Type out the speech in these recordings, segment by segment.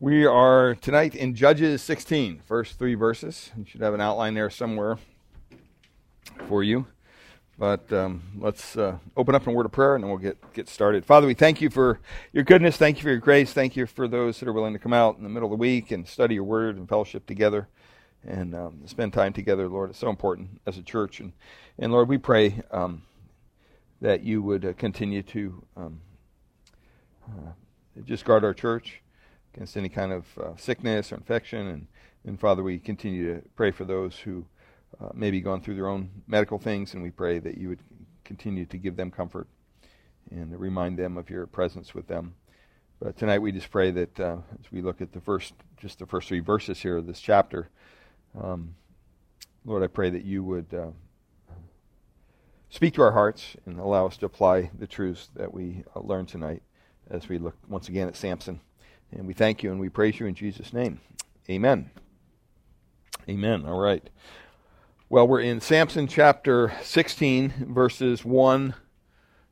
We are tonight in Judges 16, first three verses. You should have an outline there somewhere for you. But um, let's uh, open up in a word of prayer and then we'll get, get started. Father, we thank you for your goodness. Thank you for your grace. Thank you for those that are willing to come out in the middle of the week and study your word and fellowship together and um, spend time together, Lord. It's so important as a church. And, and Lord, we pray um, that you would uh, continue to um, uh, just guard our church against any kind of uh, sickness or infection. And, and Father, we continue to pray for those who uh, maybe gone through their own medical things, and we pray that you would continue to give them comfort and remind them of your presence with them. But tonight we just pray that uh, as we look at the first, just the first three verses here of this chapter, um, Lord, I pray that you would uh, speak to our hearts and allow us to apply the truths that we uh, learn tonight as we look once again at Samson. And we thank you and we praise you in Jesus' name. Amen. Amen. All right. Well, we're in Samson chapter 16, verses 1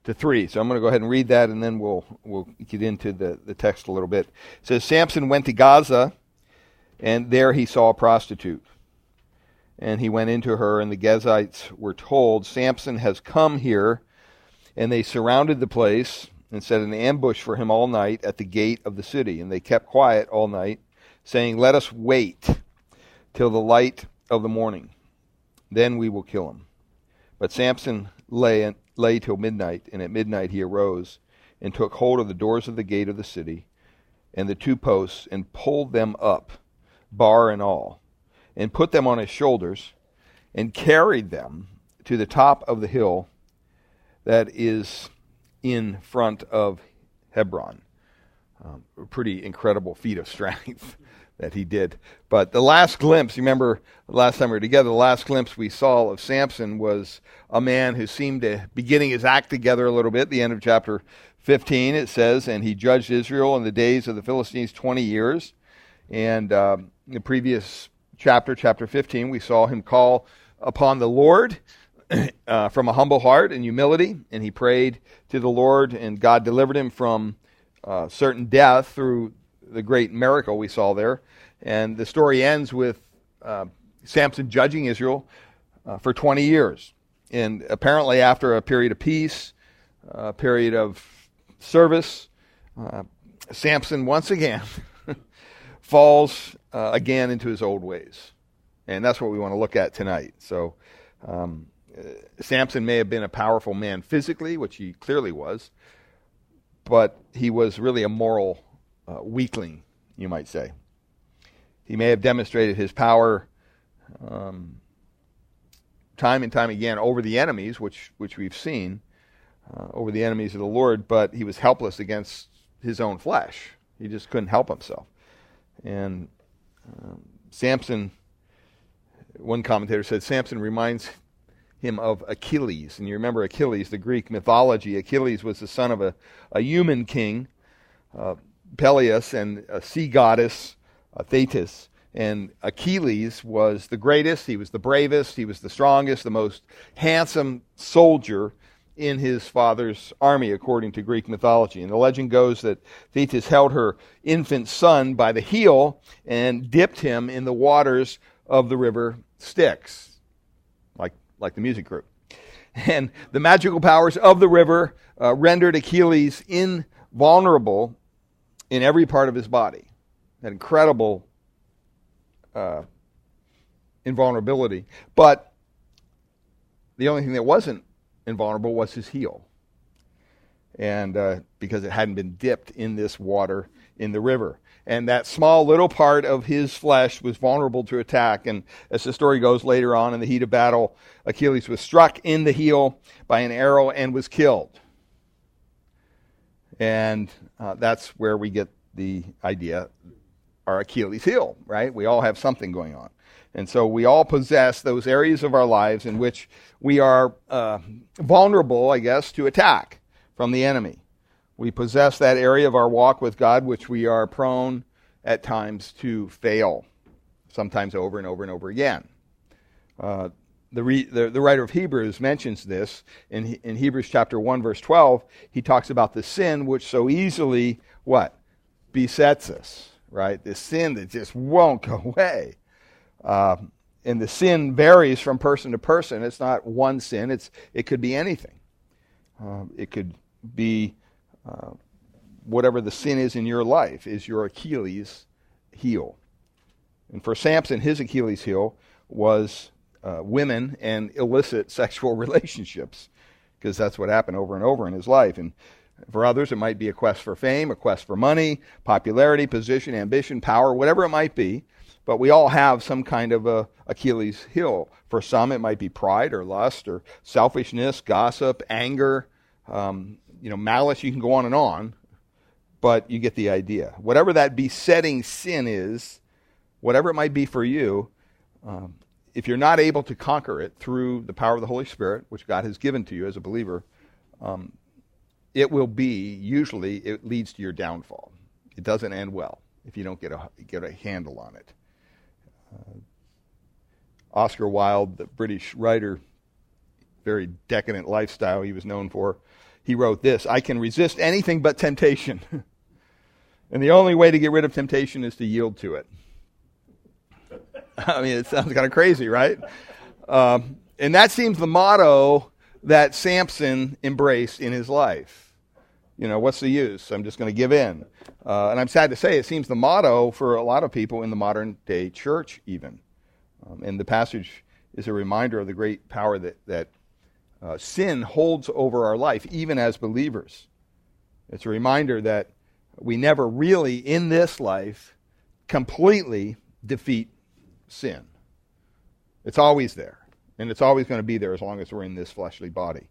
to 3. So I'm going to go ahead and read that and then we'll, we'll get into the, the text a little bit. It says Samson went to Gaza, and there he saw a prostitute. And he went into her, and the Gazites were told, Samson has come here. And they surrounded the place and set an ambush for him all night at the gate of the city. And they kept quiet all night, saying, Let us wait till the light of the morning. Then we will kill him. But Samson lay, lay till midnight, and at midnight he arose and took hold of the doors of the gate of the city and the two posts and pulled them up, bar and all, and put them on his shoulders and carried them to the top of the hill that is in front of Hebron. Um, a pretty incredible feat of strength that he did. But the last glimpse, you remember last time we were together, the last glimpse we saw of Samson was a man who seemed to be getting his act together a little bit. The end of chapter 15, it says, and he judged Israel in the days of the Philistines 20 years. And in the previous chapter, chapter 15, we saw him call upon the Lord uh, from a humble heart and humility, and he prayed to the Lord, and God delivered him from uh, certain death through the great miracle we saw there. And the story ends with uh, Samson judging Israel uh, for 20 years. And apparently, after a period of peace, a period of service, uh, Samson once again falls uh, again into his old ways. And that's what we want to look at tonight. So, um, Samson may have been a powerful man physically, which he clearly was, but he was really a moral uh, weakling, you might say. He may have demonstrated his power um, time and time again over the enemies, which, which we've seen, uh, over the enemies of the Lord, but he was helpless against his own flesh. He just couldn't help himself. And um, Samson, one commentator said, Samson reminds him of Achilles. And you remember Achilles, the Greek mythology. Achilles was the son of a, a human king, uh, Peleus, and a sea goddess, uh, Thetis. And Achilles was the greatest, he was the bravest, he was the strongest, the most handsome soldier in his father's army, according to Greek mythology. And the legend goes that Thetis held her infant son by the heel and dipped him in the waters of the river Styx, like, the music group. And the magical powers of the river uh, rendered Achilles invulnerable in every part of his body. That incredible uh, invulnerability. But the only thing that wasn't invulnerable was his heel. And uh, because it hadn't been dipped in this water in the river. And that small little part of his flesh was vulnerable to attack. And as the story goes later on in the heat of battle, Achilles was struck in the heel by an arrow and was killed. And uh, that's where we get the idea our Achilles heel, right? We all have something going on. And so we all possess those areas of our lives in which we are uh, vulnerable, I guess, to attack from the enemy. We possess that area of our walk with God which we are prone at times to fail, sometimes over and over and over again. Uh, the, re, the, the, writer of Hebrews mentions this in, in Hebrews chapter 1, verse 12. He talks about the sin which so easily, what? Besets us right? This sin that just won't go away. Uh, and the sin varies from person to person. It's not one sin. It's it could be anything. Uh, it could be uh, whatever the sin is in your life is your Achilles heel. And for Samson, his Achilles heel was uh, women and illicit sexual relationships, because that's what happened over and over in his life. And for others, it might be a quest for fame, a quest for money, popularity, position, ambition, power, whatever it might be. But we all have some kind of a Achilles heel. For some, it might be pride or lust or selfishness, gossip, anger, um, you know, malice. You can go on and on, but you get the idea. Whatever that besetting sin is, whatever it might be for you, um, if you're not able to conquer it through the power of the Holy Spirit, which God has given to you as a believer, um, it will be usually it leads to your downfall. It doesn't end well if you don't get a get a handle on it. Uh, Oscar Wilde, the British writer, very decadent lifestyle he was known for, he wrote this: "I can resist anything but temptation." And the only way to get rid of temptation is to yield to it. I mean, it sounds kind of crazy, right? Um, and that seems the motto that Samson embraced in his life. You know, what's the use? I'm just going to give in. Uh, and I'm sad to say, it seems the motto for a lot of people in the modern day church, even. Um, and the passage is a reminder of the great power that, that uh, sin holds over our life, even as believers. It's a reminder that we never really, in this life, completely defeat sin. It's always there, and it's always going to be there as long as we're in this fleshly body.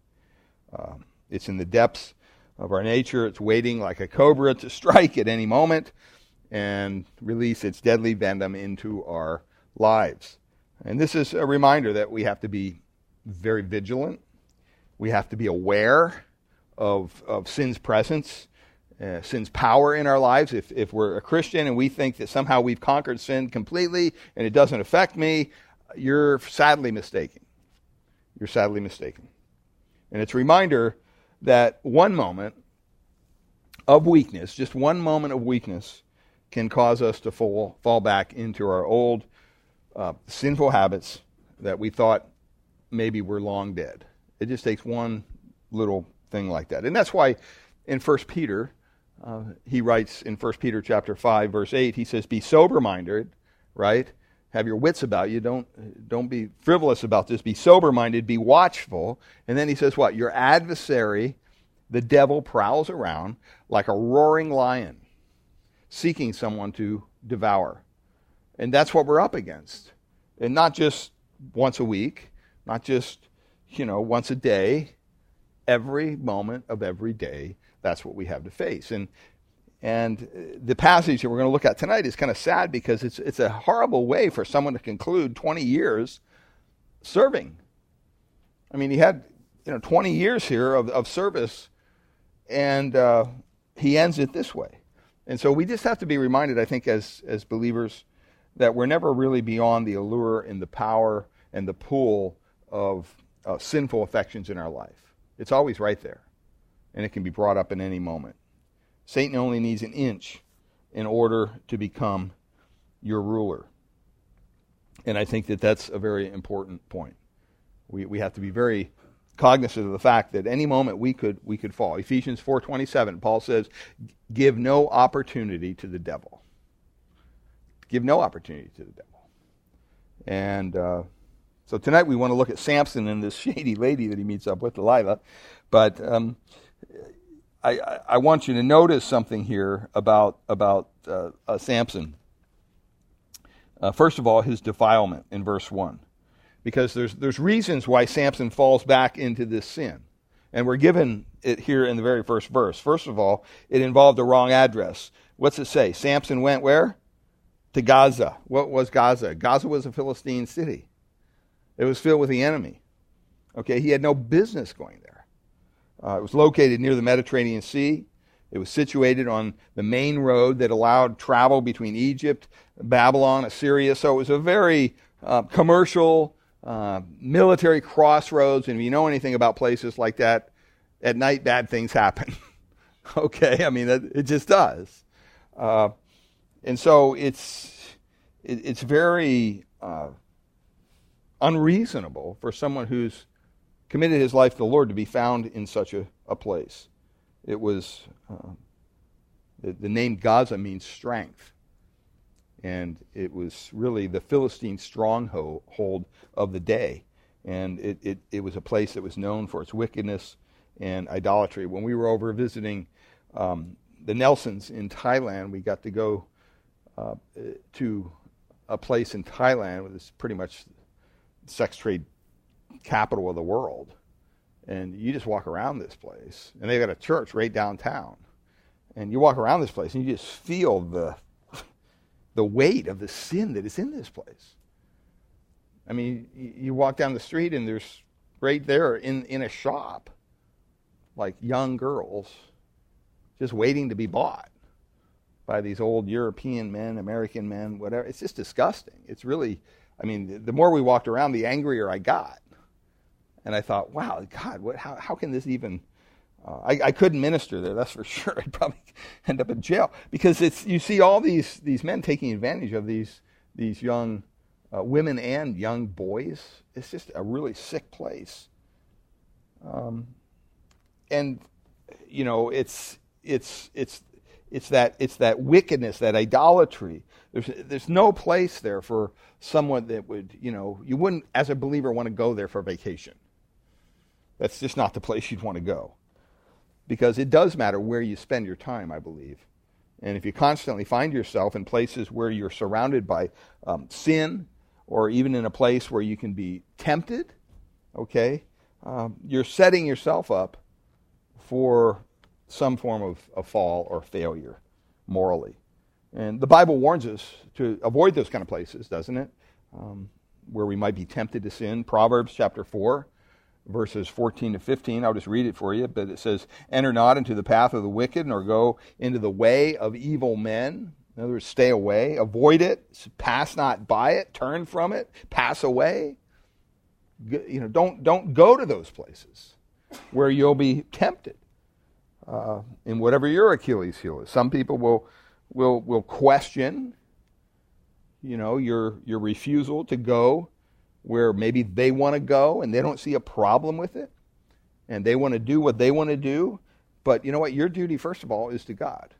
Um, it's in the depths of our nature. It's waiting like a cobra to strike at any moment and release its deadly venom into our lives. And this is a reminder that we have to be very vigilant. We have to be aware of, of sin's presence uh, sin's power in our lives. If, if we're a Christian and we think that somehow we've conquered sin completely and it doesn't affect me, you're sadly mistaken. You're sadly mistaken. And it's a reminder that one moment of weakness, just one moment of weakness, can cause us to fall, fall back into our old uh, sinful habits that we thought maybe were long dead. It just takes one little thing like that. And that's why in 1 Peter, uh, he writes in 1 Peter chapter 5 verse 8 he says be sober minded right? Have your wits about you. Don't don't be frivolous about this. Be sober minded be watchful. And then he says what? Your adversary the devil prowls around like a roaring lion seeking someone to devour. And that's what we're up against. And not just once a week not just you know once a day every moment of every day that's what we have to face. And and the passage that we're going to look at tonight is kind of sad because it's it's a horrible way for someone to conclude 20 years serving. I mean, he had you know 20 years here of, of service, and uh, he ends it this way. And so we just have to be reminded, I think, as as believers, that we're never really beyond the allure and the power and the pull of uh, sinful affections in our life. It's always right there and it can be brought up in any moment. Satan only needs an inch in order to become your ruler. And I think that that's a very important point. We, we have to be very cognizant of the fact that any moment we could we could fall. Ephesians 4:27 Paul says give no opportunity to the devil. Give no opportunity to the devil. And uh, so tonight we want to look at Samson and this shady lady that he meets up with, Delilah. But um, I, I want you to notice something here about about uh, uh, Samson. Uh, first of all, his defilement in verse one, because there's there's reasons why Samson falls back into this sin, and we're given it here in the very first verse. First of all, it involved a wrong address. What's it say? Samson went where? To Gaza. What was Gaza? Gaza was a Philistine city. It was filled with the enemy. Okay, he had no business going there. Uh, it was located near the Mediterranean Sea. It was situated on the main road that allowed travel between Egypt, Babylon, Assyria. So it was a very uh, commercial, uh, military crossroads. And if you know anything about places like that, at night bad things happen. okay, I mean, it just does. Uh, and so it's it, it's very uh, unreasonable for someone who's committed his life to the Lord to be found in such a, a place. It was uh, the, the name Gaza means strength, and it was really the Philistine stronghold of the day, and it, it, it was a place that was known for its wickedness and idolatry. When we were over visiting um, the Nelsons in Thailand, we got to go uh, to a place in Thailand is pretty much sex trade capital of the world. And you just walk around this place, and they've got a church right downtown. And you walk around this place, and you just feel the the weight of the sin that is in this place. I mean, you walk down the street, and there's right there in, in a shop, like young girls just waiting to be bought by these old European men, American men, whatever. It's just disgusting. It's really, I mean, the more we walked around, the angrier I got. And I thought, wow, God, what, how, how can this even. Uh, I, I, couldn't minister there, that's for sure. I'd probably end up in jail because it's you see all these these men taking advantage of these these young uh, women and young boys. It's just a really sick place. Um, and you know, it's it's it's it's that it's that wickedness, that idolatry. There's there's no place there for someone that would you know you wouldn't as a believer want to go there for vacation. That's just not the place you'd want to go, because it does matter where you spend your time. I believe, and if you constantly find yourself in places where you're surrounded by um, sin, or even in a place where you can be tempted, okay, um, you're setting yourself up for some form of, of fall or failure morally. And the Bible warns us to avoid those kind of places, doesn't it? Um, where we might be tempted to sin. Proverbs chapter 4, verses 14 to 15. I'll just read it for you. But it says, Enter not into the path of the wicked, nor go into the way of evil men. In other words, stay away, avoid it, pass not by it, turn from it, pass away. You know, don't, don't go to those places where you'll be tempted uh, in whatever your Achilles heel is. Some people will will will question, you know, your your refusal to go where maybe they want to go and they don't see a problem with it, and they want to do what they want to do. But you know what? Your duty, first of all, is to God.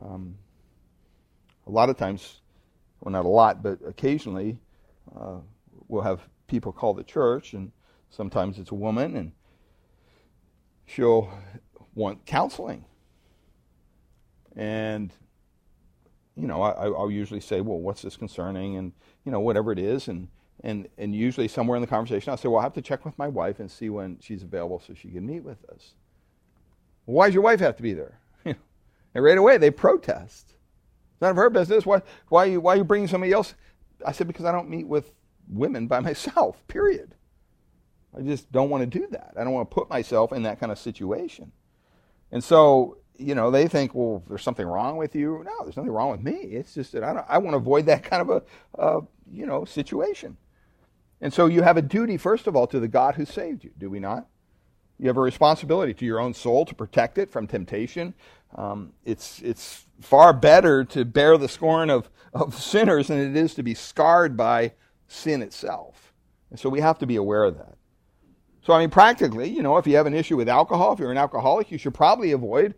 Um, a lot of times, well, not a lot, but occasionally, uh, we'll have people call the church, and sometimes it's a woman, and she'll want counseling. And, you know, I, will usually say, well, what's this concerning? And, you know, whatever it is. And, and, and usually somewhere in the conversation, I'll say, well, I have to check with my wife and see when she's available so she can meet with us. Why does your wife have to be there? and right away, they protest. It's none of her business. Why, why, are you, why are you bringing somebody else? I said, because I don't meet with women by myself, period. I just don't want to do that. I don't want to put myself in that kind of situation. And so, you know, they think, well, there's something wrong with you. No, there's nothing wrong with me. It's just that I, don't, I want to avoid that kind of a, you know, situation. And so you have a duty, first of all, to the God who saved you, do we not? You have a responsibility to your own soul to protect it from temptation. Um, it's, it's far better to bear the scorn of, of sinners than it is to be scarred by sin itself. And so we have to be aware of that. So, I mean, practically, you know, if you have an issue with alcohol, if you're an alcoholic, you should probably avoid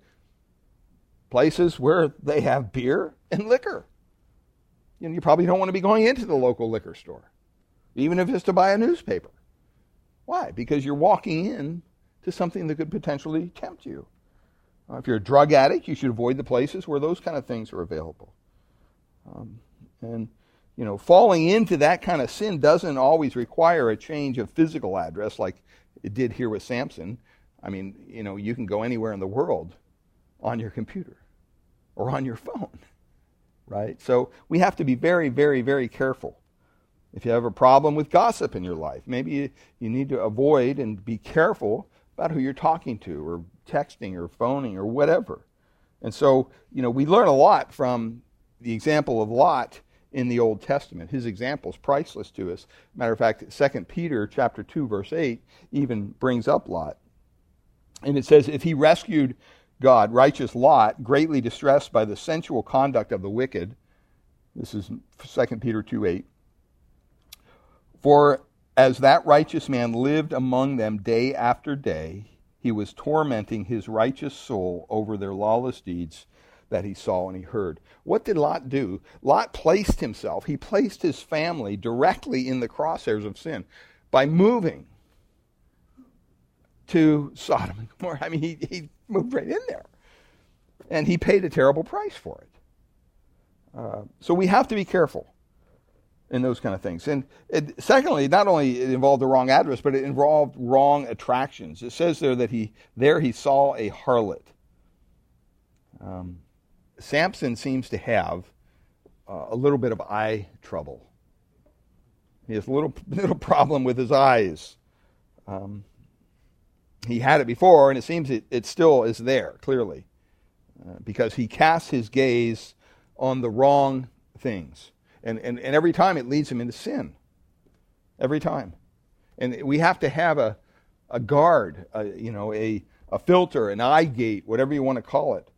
places where they have beer and liquor. You you probably don't want to be going into the local liquor store, even if it's to buy a newspaper. Why? Because you're walking in to something that could potentially tempt you. Uh, if you're a drug addict, you should avoid the places where those kind of things are available. Um, and you know, falling into that kind of sin doesn't always require a change of physical address like it did here with Samson. I mean, you know, you can go anywhere in the world on your computer or on your phone, right? So we have to be very, very, very careful. If you have a problem with gossip in your life, maybe you, need to avoid and be careful about who you're talking to or texting or phoning or whatever. And so, you know, we learn a lot from the example of Lot in the Old Testament. His example is priceless to us. Matter of fact, 2 Peter chapter 2 verse 8 even brings up Lot. And it says if he rescued God, righteous Lot, greatly distressed by the sensual conduct of the wicked. This is 2 Peter 2 8. For as that righteous man lived among them day after day, he was tormenting his righteous soul over their lawless deeds that he saw and he heard. What did Lot do? Lot placed himself, he placed his family directly in the crosshairs of sin by moving to Sodom and Gomorrah. I mean, he, he moved right in there. And he paid a terrible price for it. Uh, so we have to be careful in those kind of things. And it, secondly, not only it involved the wrong address, but it involved wrong attractions. It says there that he there he saw a harlot. Um, Samson seems to have uh, a little bit of eye trouble. He has a little little problem with his eyes. Um, he had it before, and it seems it, it still is there clearly, uh, because he casts his gaze on the wrong things. And, and, and every time it leads him into sin. Every time. And we have to have a, a guard, a, you know, a, a filter, an eye gate, whatever you want to call it,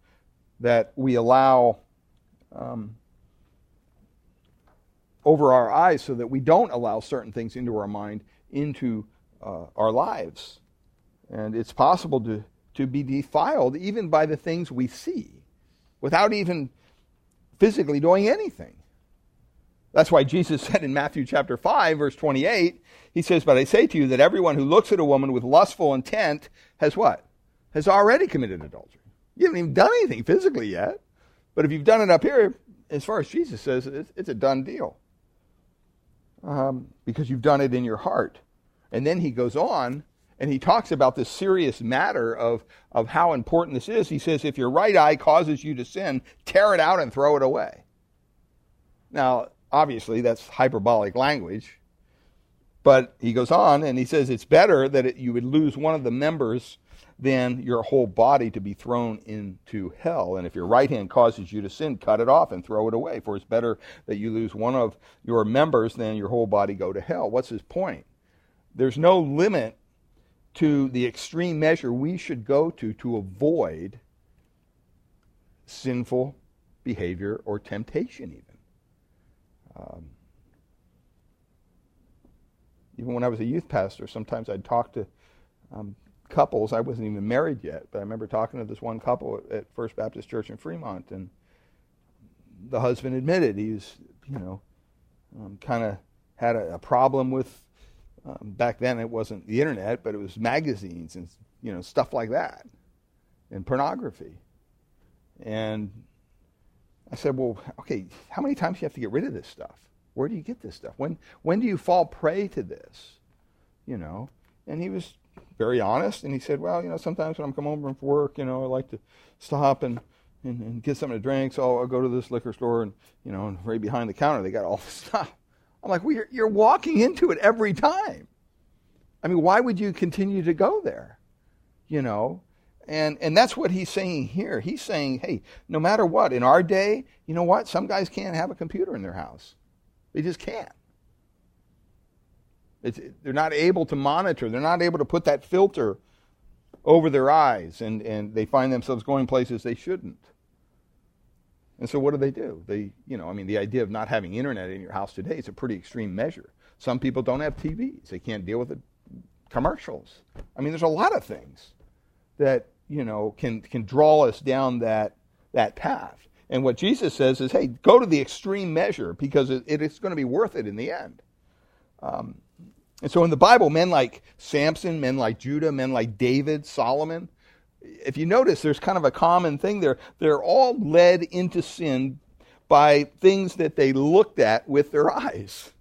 that we allow um, over our eyes so that we don't allow certain things into our mind, into uh, our lives. And it's possible to, to be defiled even by the things we see without even physically doing anything. That's why Jesus said in Matthew chapter 5, verse 28, he says, But I say to you that everyone who looks at a woman with lustful intent has what? Has already committed adultery. You haven't even done anything physically yet. But if you've done it up here, as far as Jesus says, it's a done deal. Um, because you've done it in your heart. And then he goes on and he talks about this serious matter of, of how important this is. He says, if your right eye causes you to sin, tear it out and throw it away. Now, obviously, that's hyperbolic language. But he goes on and he says, it's better that it, you would lose one of the members than your whole body to be thrown into hell. And if your right hand causes you to sin, cut it off and throw it away. For it's better that you lose one of your members than your whole body go to hell. What's his point? There's no limit to the extreme measure we should go to to avoid sinful behavior or temptation, even. Um, even when I was a youth pastor, sometimes I'd talk to um, couples. I wasn't even married yet, but I remember talking to this one couple at First Baptist Church in Fremont, and the husband admitted he was, you know, um, kind of had a, a, problem with um, back then it wasn't the internet, but it was magazines and you know stuff like that, and pornography. And I said, well, okay, how many times do you have to get rid of this stuff? Where do you get this stuff? When when do you fall prey to this? You know. And he was very honest, and he said, well, you know, sometimes when I'm coming home from work, you know, I like to stop and and, and get something to drink. So I'll go to this liquor store, and you know, and right behind the counter they got all the stuff. I'm like, well, you're, you're walking into it every time. I mean, why would you continue to go there? You know? And, and that's what he's saying here. He's saying, hey, no matter what, in our day, you know what? Some guys can't have a computer in their house. They just can't. It's, they're not able to monitor. They're not able to put that filter over their eyes, and, and they find themselves going places they shouldn't. And so what do they do? They, you know, I mean, the idea of not having internet in your house today is a pretty extreme measure. Some people don't have TVs. They can't deal with the commercials. I mean, there's a lot of things that, you know, can, can draw us down that, that path. And what Jesus says is, hey, go to the extreme measure because it, it is going to be worth it in the end. Um, and so in the Bible, men like Samson, men like Judah, men like David, Solomon, if you notice, there's kind of a common thing there. They're all led into sin by things that they looked at with their eyes.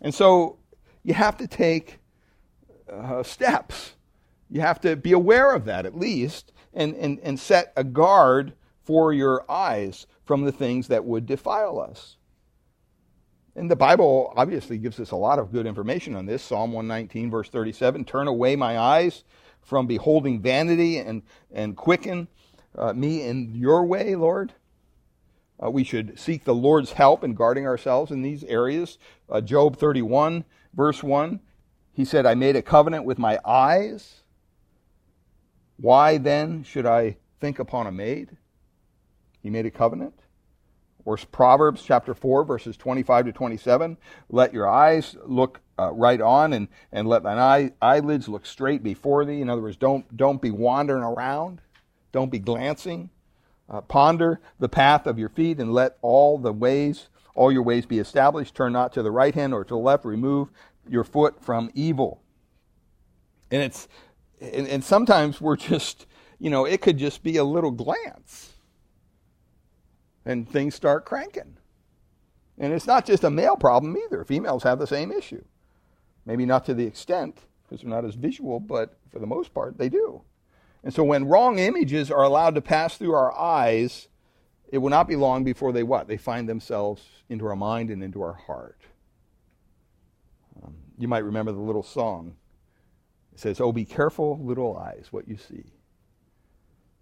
And so you have to take uh, steps. You have to be aware of that at least and, and, and set a guard for your eyes from the things that would defile us. And the Bible obviously gives us a lot of good information on this. Psalm 119, verse 37 Turn away my eyes from beholding vanity and, and quicken uh, me in your way, Lord. Uh, we should seek the Lord's help in guarding ourselves in these areas. Uh, Job 31, verse 1, he said, I made a covenant with my eyes. Why then should I think upon a maid? He made a covenant. Or Proverbs chapter 4, verses 25 to 27. Let your eyes look uh, right on and, and let thine eye, eyelids look straight before thee. In other words, don't, don't be wandering around. Don't be glancing. Uh, ponder the path of your feet and let all the ways, all your ways be established. Turn not to the right hand or to the left. Remove your foot from evil. And it's, and, and sometimes we're just, you know, it could just be a little glance and things start cranking. And it's not just a male problem either. Females have the same issue. Maybe not to the extent, because they're not as visual, but for the most part, they do. And so when wrong images are allowed to pass through our eyes, it will not be long before they what? They find themselves into our mind and into our heart. Um, you might remember the little song. It says, Oh, be careful, little eyes, what you see.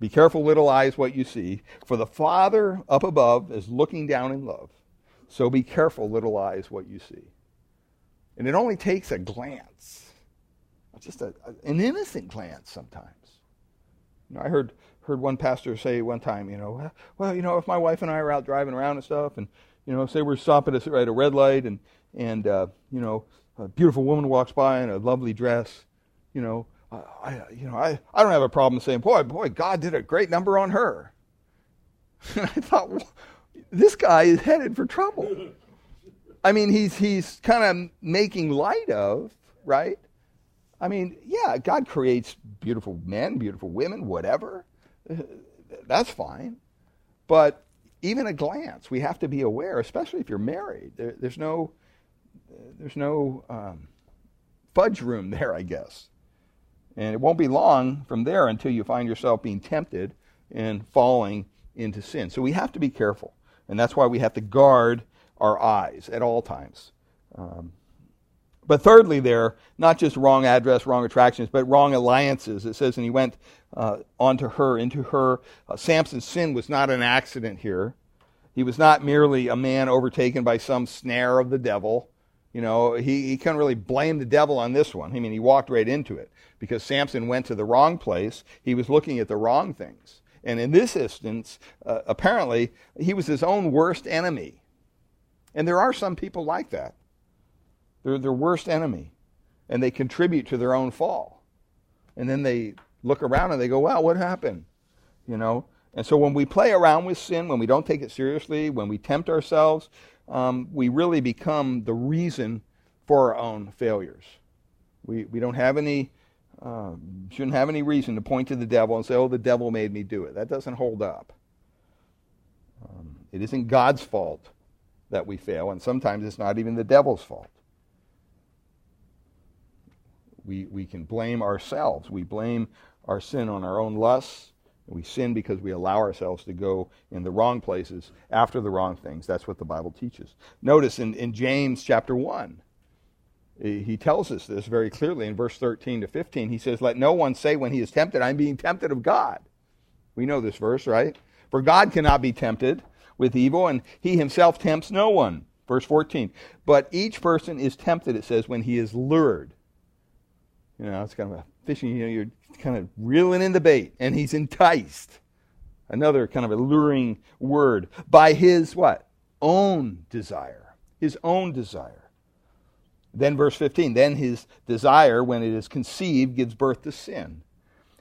Be careful, little eyes, what you see, for the Father up above is looking down in love. So be careful, little eyes, what you see. And it only takes a glance, just a, an innocent glance sometimes. You know, I heard heard one pastor say one time, you know, well, you know, if my wife and I are out driving around and stuff, and you know, say we're stopping at a red light, and and uh, you know, a beautiful woman walks by in a lovely dress, you know, I, you know, I, I don't have a problem saying, boy, boy, God did a great number on her. And I thought, well, this guy is headed for trouble. I mean, he's he's kind of making light of, right? I mean, yeah, God creates beautiful men, beautiful women, whatever. That's fine. But even a glance, we have to be aware, especially if you're married. There, there's no, there's no um, fudge room there, I guess. And it won't be long from there until you find yourself being tempted and falling into sin. So we have to be careful. And that's why we have to guard our eyes at all times. Um, but thirdly, there, not just wrong address, wrong attractions, but wrong alliances. It says, and he went uh, onto her, into her. Uh, Samson's sin was not an accident here. He was not merely a man overtaken by some snare of the devil. You know, he, he couldn't really blame the devil on this one. I mean, he walked right into it because Samson went to the wrong place. He was looking at the wrong things. And in this instance, uh, apparently, he was his own worst enemy. And there are some people like that. They're their worst enemy, and they contribute to their own fall. And then they look around and they go, wow, what happened? You know? And so when we play around with sin, when we don't take it seriously, when we tempt ourselves, um, we really become the reason for our own failures. We, we don't have any, uh, shouldn't have any reason to point to the devil and say, oh, the devil made me do it. That doesn't hold up. Um, it isn't God's fault that we fail, and sometimes it's not even the devil's fault. We, we can blame ourselves. We blame our sin on our own lusts, we sin because we allow ourselves to go in the wrong places after the wrong things. That's what the Bible teaches. Notice in, in James chapter 1, he tells us this very clearly in verse 13 to 15. He says, Let no one say when he is tempted, I'm being tempted of God. We know this verse, right? For God cannot be tempted with evil, and he himself tempts no one. Verse 14. But each person is tempted, it says, when he is lured. You know, it's kind of a fishing, you know, you're kind of reeling in the bait, and he's enticed. Another kind of alluring word by his what? Own desire. His own desire. Then verse 15, then his desire, when it is conceived, gives birth to sin.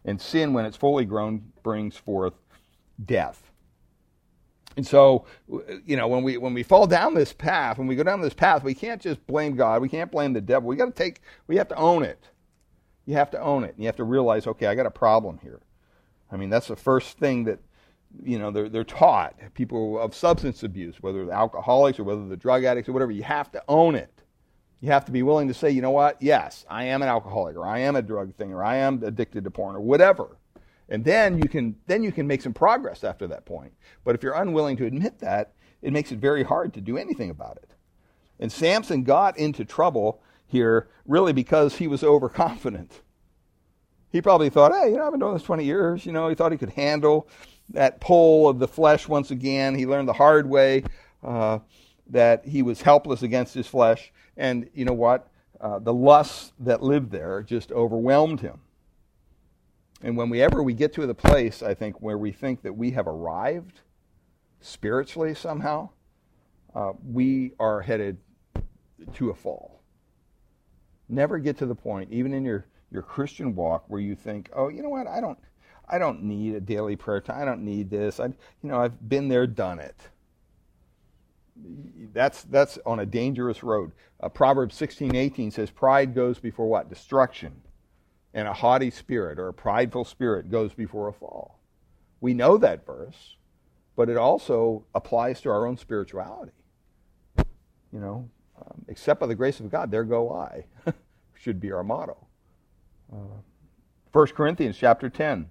And sin, when it's fully grown, brings forth death. And so, you know, when we when we fall down this path, when we go down this path, we can't just blame God. We can't blame the devil. We got to take. We have to own it. You have to own it. And You have to realize, okay, I got a problem here. I mean, that's the first thing that you know they're they're taught. People of substance abuse, whether they're alcoholics or whether they're drug addicts or whatever, you have to own it. You have to be willing to say, you know what? Yes, I am an alcoholic, or I am a drug thing, or I am addicted to porn, or whatever. And then you can then you can make some progress after that point. But if you're unwilling to admit that, it makes it very hard to do anything about it. And Samson got into trouble here really because he was overconfident. He probably thought, hey, you know, I've been doing this 20 years. You know, he thought he could handle that pull of the flesh once again. He learned the hard way uh, that he was helpless against his flesh. And you know what? Uh, the lusts that lived there just overwhelmed him. And whenever we get to the place, I think, where we think that we have arrived spiritually somehow, uh, we are headed to a fall. Never get to the point, even in your, your Christian walk, where you think, oh, you know what, I don't I don't need a daily prayer time. I don't need this. I you know, I've been there, done it. That's that's on a dangerous road. Uh, Proverbs 16:18 says pride goes before what? Destruction. And a haughty spirit or a prideful spirit goes before a fall. We know that verse, but it also applies to our own spirituality. You know, um, except by the grace of God, there go I, should be our motto. Uh, 1 Corinthians chapter 10,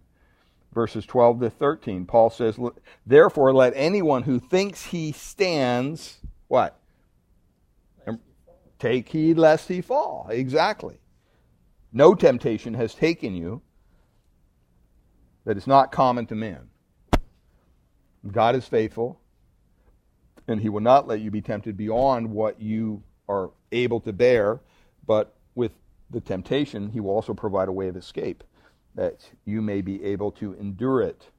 verses 12 to 13, Paul says, Therefore, let anyone who thinks he stands, what? Take heed lest he fall. Exactly. No temptation has taken you that is not common to man. God is faithful, and he will not let you be tempted beyond what you are able to bear, but with the temptation, he will also provide a way of escape that you may be able to endure it.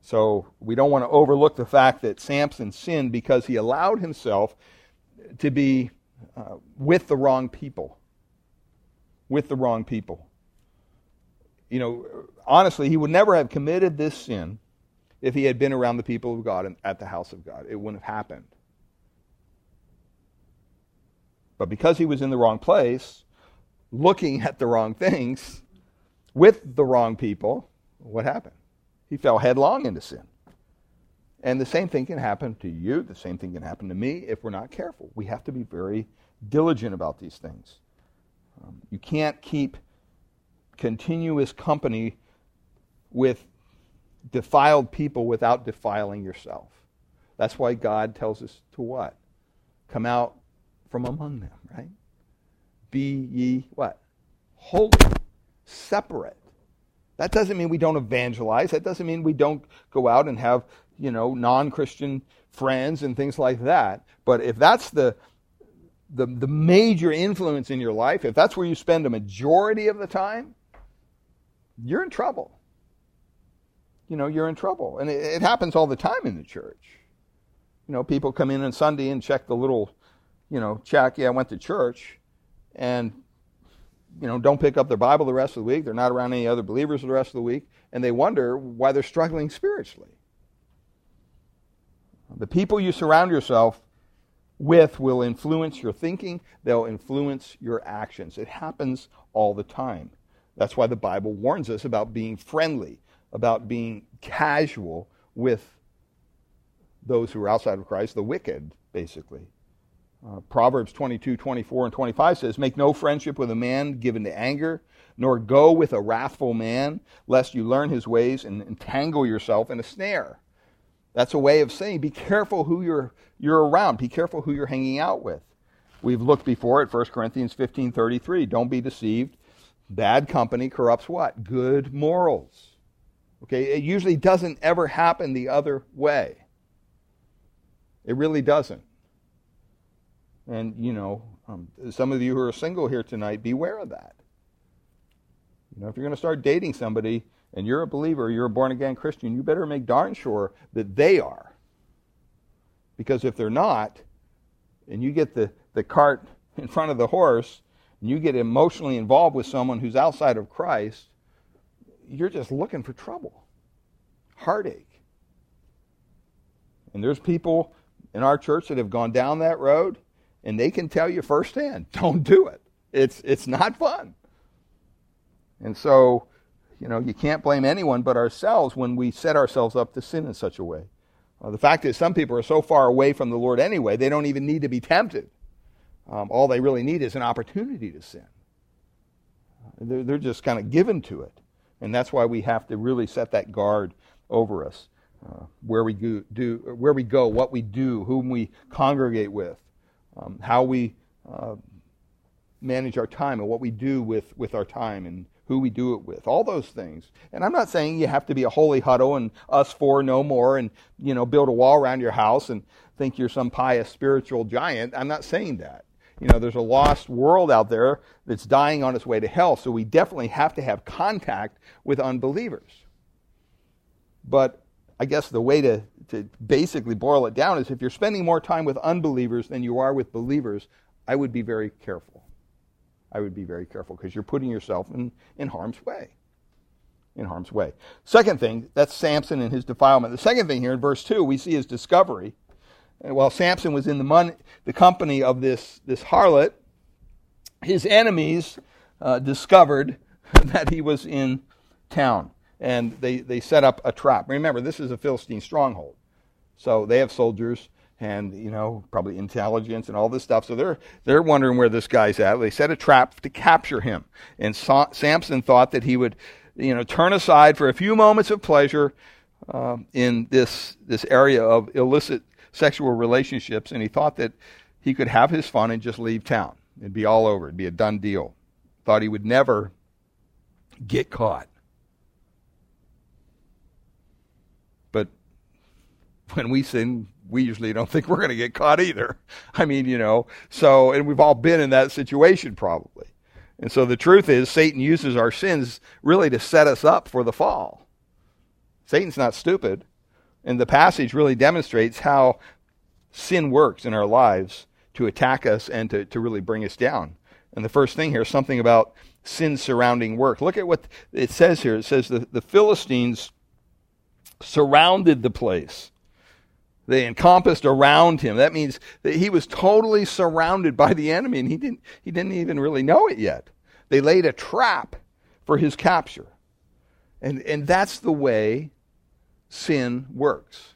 So we don't want to overlook the fact that Samson sinned because he allowed himself to be uh, with the wrong people. With the wrong people. You know, honestly, he would never have committed this sin if he had been around the people of God and at the house of God. It wouldn't have happened. But because he was in the wrong place, looking at the wrong things, with the wrong people, what happened? He fell headlong into sin. And the same thing can happen to you. The same thing can happen to me if we're not careful. We have to be very diligent about these things. Um, you can't keep continuous company with defiled people without defiling yourself. That's why God tells us to what? Come out from among them, right? Be ye what? Holy separate. That doesn't mean we don't evangelize. That doesn't mean we don't go out and have, you know, non-Christian friends and things like that. But if that's the the, the major influence in your life, if that's where you spend a majority of the time, you're in trouble. You know, you're in trouble. And it, it happens all the time in the church. You know, people come in on Sunday and check the little, you know, check, yeah, I went to church. And you know, don't pick up their Bible the rest of the week. They're not around any other believers the rest of the week, and they wonder why they're struggling spiritually. The people you surround yourself with will influence your thinking, they'll influence your actions. It happens all the time. That's why the Bible warns us about being friendly, about being casual with those who are outside of Christ, the wicked, basically. Uh, Proverbs 22, 24, and 25 says, Make no friendship with a man given to anger, nor go with a wrathful man, lest you learn his ways and entangle yourself in a snare. That's a way of saying, be careful who you're, you're around. Be careful who you're hanging out with. We've looked before at 1 Corinthians 15, 33. Don't be deceived. Bad company corrupts what? Good morals. Okay, it usually doesn't ever happen the other way. It really doesn't. And, you know, um, some of you who are single here tonight, beware of that. You know, if you're going to start dating somebody and you're a believer, you're a born again Christian, you better make darn sure that they are. Because if they're not, and you get the, the cart in front of the horse, and you get emotionally involved with someone who's outside of Christ, you're just looking for trouble, heartache. And there's people in our church that have gone down that road and they can tell you firsthand, don't do it. It's it's not fun. And so, you know, you can't blame anyone but ourselves when we set ourselves up to sin in such a way. Uh, the fact is, some people are so far away from the Lord anyway, they don't even need to be tempted. Um, all they really need is an opportunity to sin. Uh, they're, they're just kind of given to it. And that's why we have to really set that guard over us. Uh, where we go, do, where we go, what we do, whom we congregate with, um, how we uh, manage our time and what we do with, with our time and who we do it with, all those things. And I'm not saying you have to be a holy huddle and us four no more and, you know, build a wall around your house and think you're some pious spiritual giant. I'm not saying that. you know, there's a lost world out there that's dying on its way to hell, so we definitely have to have contact with unbelievers. But I guess the way to, to basically boil it down is if you're spending more time with unbelievers than you are with believers, I would be very careful. I would be very careful because you're putting yourself in, in harm's way. In harm's way. Second thing, that's Samson and his defilement. The second thing here in verse 2, we see his discovery. And while Samson was in the, mon- the company of this, this harlot, his enemies uh, discovered that he was in town and they, they set up a trap. Remember, this is a Philistine stronghold. So they have soldiers and, you know, probably intelligence and all this stuff. So they're, they're wondering where this guy's at. They set a trap to capture him. And Sa- Samson thought that he would, you know, turn aside for a few moments of pleasure uh, in this, this area of illicit sexual relationships. And he thought that he could have his fun and just leave town. It'd be all over. It'd be a done deal. Thought he would never get caught. But when we sin, we usually don't think we're going to get caught either. I mean, you know, so, and we've all been in that situation probably. And so the truth is, Satan uses our sins really to set us up for the fall. Satan's not stupid. And the passage really demonstrates how sin works in our lives to attack us and to, to really bring us down. And the first thing here is something about sin surrounding work. Look at what it says here. It says the, the Philistines surrounded the place. They encompassed around him. That means that he was totally surrounded by the enemy and he didn't, he didn't even really know it yet. They laid a trap for his capture. And, and that's the way sin works.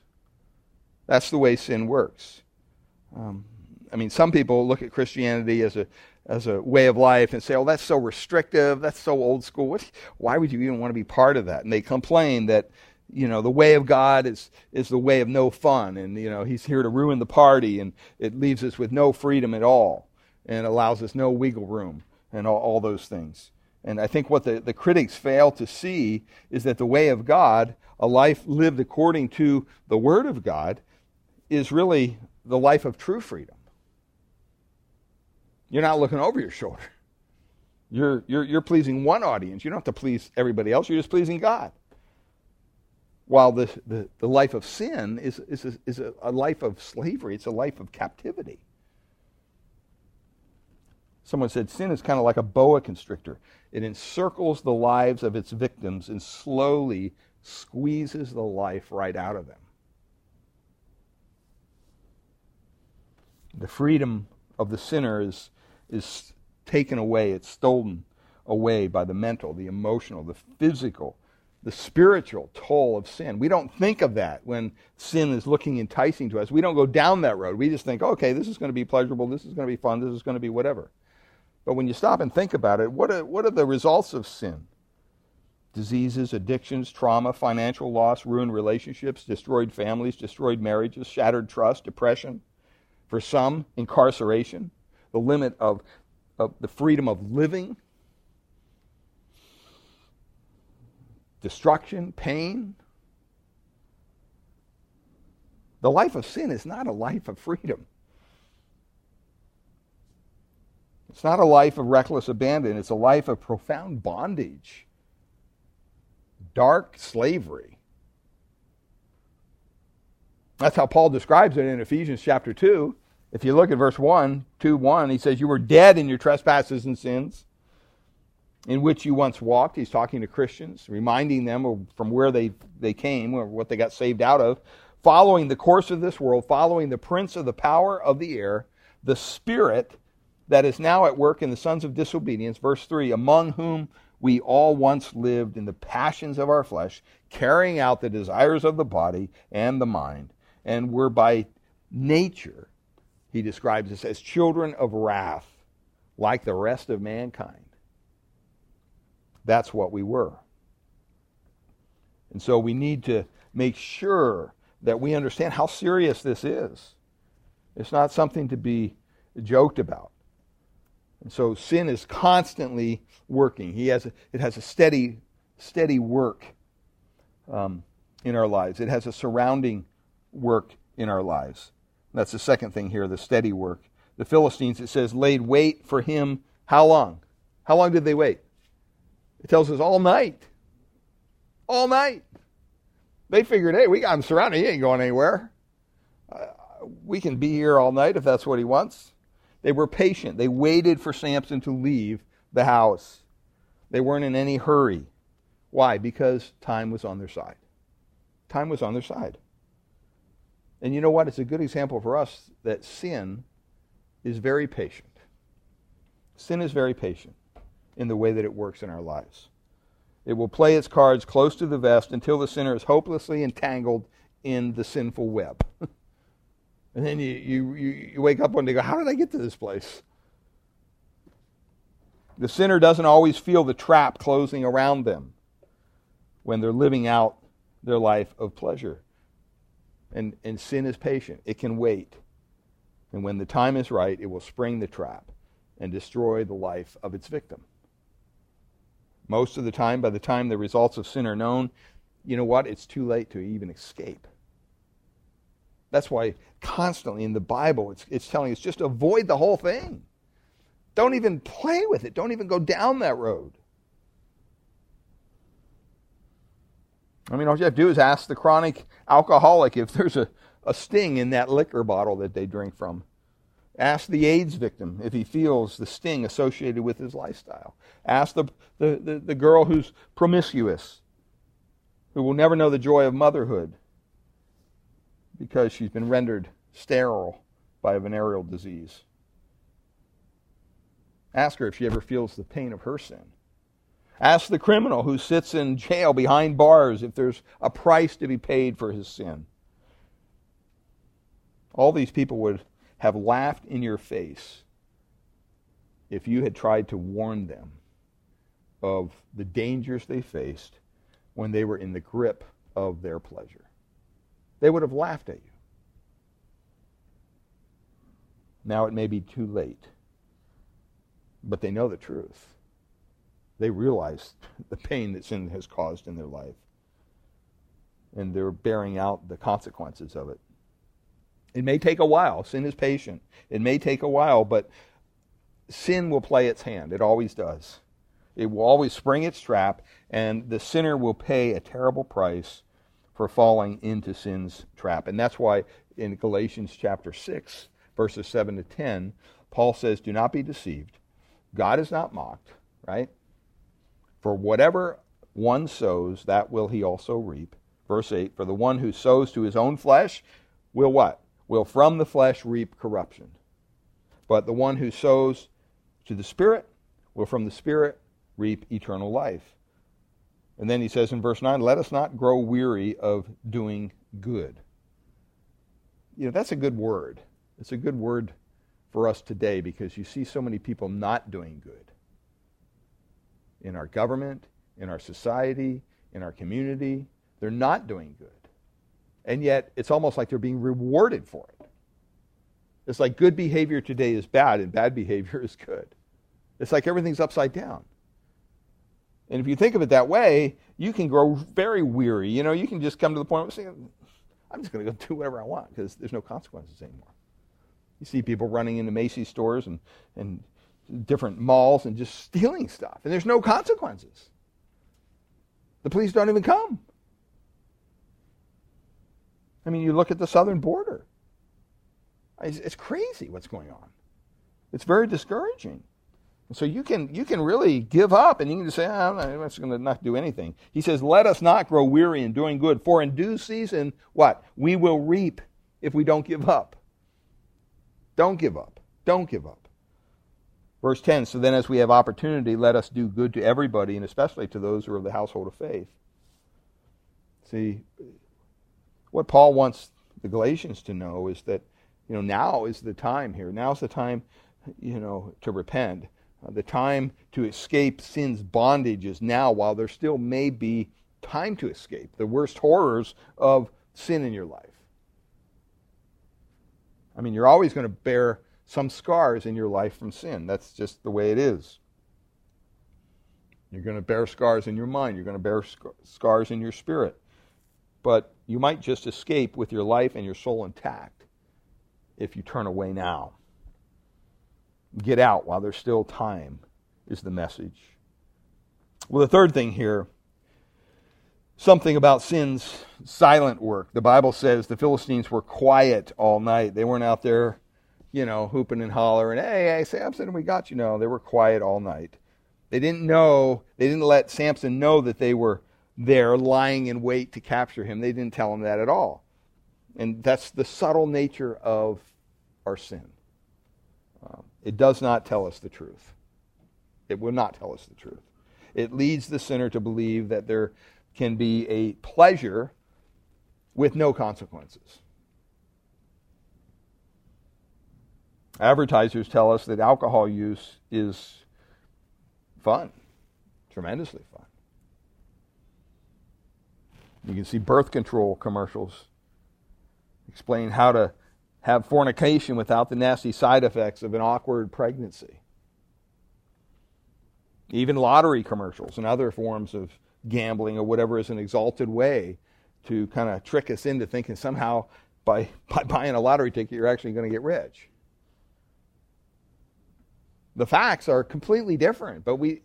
That's the way sin works. Um, I mean, some people look at Christianity as a as a way of life and say, "Oh, that's so restrictive. That's so old school. What, why would you even want to be part of that?" And they complain that you know the way of God is is the way of no fun, and you know He's here to ruin the party, and it leaves us with no freedom at all, and allows us no wiggle room, and all, all those things. And I think what the, the critics fail to see is that the way of God, a life lived according to the Word of God, is really the life of true freedom. You're not looking over your shoulder. You're, you're, you're pleasing one audience. You don't have to please everybody else. You're just pleasing God. While the, the, the life of sin is, is, a, is a, life of slavery, it's a life of captivity. Someone said sin is kind of like a boa constrictor. It encircles the lives of its victims and slowly squeezes the life right out of them. The freedom of the sinner is, is taken away, it's stolen away by the mental, the emotional, the physical, the spiritual toll of sin. We don't think of that when sin is looking enticing to us. We don't go down that road. We just think, okay, this is going to be pleasurable, this is going to be fun, this is going to be whatever. But when you stop and think about it, what are, what are the results of sin? Diseases, addictions, trauma, financial loss, ruined relationships, destroyed families, destroyed marriages, shattered trust, depression. For some, incarceration, the limit of, of the freedom of living, destruction, pain. The life of sin is not a life of freedom. It's not a life of reckless abandon, it's a life of profound bondage, dark slavery. That's how Paul describes it in Ephesians chapter 2. If you look at verse 1, 2 1, he says, You were dead in your trespasses and sins, in which you once walked. He's talking to Christians, reminding them from where they, they came, or what they got saved out of, following the course of this world, following the prince of the power of the air, the spirit that is now at work in the sons of disobedience. Verse 3 Among whom we all once lived in the passions of our flesh, carrying out the desires of the body and the mind, and were by nature, he describes us as children of wrath, like the rest of mankind. That's what we were. And so we need to make sure that we understand how serious this is. It's not something to be joked about. And so sin is constantly working. He has a, it has a steady, steady work um, in our lives. It has a surrounding work in our lives. That's the second thing here, the steady work. the Philistines, it says, laid wait for him. How long? How long did they wait? It tells us all night. All night. They figured, hey, we got him surrounded. He ain't going anywhere. Uh, we can be here all night if that's what he wants. They were patient. They waited for Samson to leave the house. They weren't in any hurry. Why? Because time was on their side. Time was on their side. And you know what? It's a good example for us that sin is very patient. Sin is very patient in the way that it works in our lives. It will play its cards close to the vest until the sinner is hopelessly entangled in the sinful web. and then you, you, you wake up one day and go, How did I get to this place? The sinner doesn't always feel the trap closing around them when they're living out their life of pleasure. And, and sin is patient, it can wait. And when the time is right, it will spring the trap and destroy the life of its victim. Most of the time, by the time the results of sin are known, you know what? It's too late to even escape. That's why constantly in the Bible it's, it's telling us just avoid the whole thing. Don't even play with it. Don't even go down that road. I mean, all you have to do is ask the chronic alcoholic if there's a, a sting in that liquor bottle that they drink from. Ask the AIDS victim if he feels the sting associated with his lifestyle. Ask the, the, the, the girl who's promiscuous, who will never know the joy of motherhood because she's been rendered sterile by a venereal disease. Ask her if she ever feels the pain of her sin. Ask the criminal who sits in jail behind bars if there's a price to be paid for his sin. All these people would have laughed in your face if you had tried to warn them of the dangers they faced when they were in the grip of their pleasure. They would have laughed at you. Now it may be too late but they know the truth. They realize the pain that sin has caused in their life. And they're bearing out the consequences of it. It may take a while. Sin is patient. It may take a while, but sin will play its hand. It always does. It will always spring its trap, and the sinner will pay a terrible price for falling into sin's trap. And that's why in Galatians chapter 6, verses 7 to 10, Paul says, Do not be deceived. God is not mocked, right? For whatever one sows, that will he also reap. Verse 8 For the one who sows to his own flesh will what? Will from the flesh reap corruption. But the one who sows to the Spirit will from the Spirit reap eternal life. And then he says in verse 9, Let us not grow weary of doing good. You know, that's a good word. It's a good word for us today because you see so many people not doing good in our government, in our society, in our community. They're not doing good. And yet, it's almost like they're being rewarded for it. It's like good behavior today is bad and bad behavior is good. It's like everything's upside down. And if you think of it that way, you can grow very weary. You know, you can just come to the point of saying, I'm just going to go do whatever I want because there's no consequences anymore. You see people running into Macy's stores and, and different malls and just stealing stuff, and there's no consequences. The police don't even come. I mean, you look at the southern border. It's, it's crazy what's going on. It's very discouraging. And so you can you can really give up, and you can just say, oh, "I'm not, going to not do anything." He says, "Let us not grow weary in doing good, for in due season, what we will reap if we don't give up." Don't give up. Don't give up. Verse 10 So then, as we have opportunity, let us do good to everybody, and especially to those who are of the household of faith. See, what Paul wants the Galatians to know is that, you know, now is the time here. Now's the time, you know, to repent. Uh, the time to escape sin's bondage is now, while there still may be time to escape the worst horrors of sin in your life. I mean, you're always going to bear some scars in your life from sin. That's just the way it is. You're going to bear scars in your mind, you're going to bear sc- scars in your spirit. But you might just escape with your life and your soul intact if you turn away now. Get out while there's still time, is the message. Well, the third thing here something about sin's silent work. The Bible says the Philistines were quiet all night. They weren't out there, you know, hooping and hollering, hey, hey, Samson, we got you. No, they were quiet all night. They didn't know, they didn't let Samson know that they were there lying in wait to capture him. They didn't tell him that at all. And that's the subtle nature of our sin. Um, it does not tell us the truth. It will not tell us the truth. It leads the sinner to believe that there can be a pleasure with no consequences. Advertisers tell us that alcohol use is fun, tremendously fun. You can see birth control commercials explain how to have fornication without the nasty side effects of an awkward pregnancy. Even lottery commercials and other forms of gambling or whatever is an exalted way to kind of trick us into thinking somehow by, by buying a lottery ticket you're actually going to get rich. The facts are completely different, but we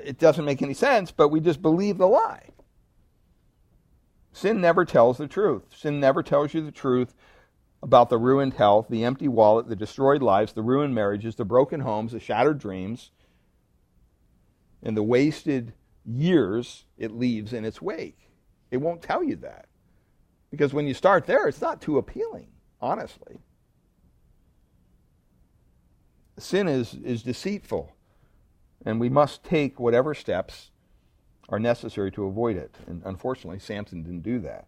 it doesn't make any sense, but we just believe the lie. Sin never tells the truth. Sin never tells you the truth about the ruined health, the empty wallet, the destroyed lives, the ruined marriages, the broken homes, the shattered dreams, and the wasted years it leaves in its wake. It won't tell you that. Because when you start there, it's not too appealing, honestly. Sin is, is deceitful, and we must take whatever steps are necessary to avoid it. And unfortunately, Samson didn't do that.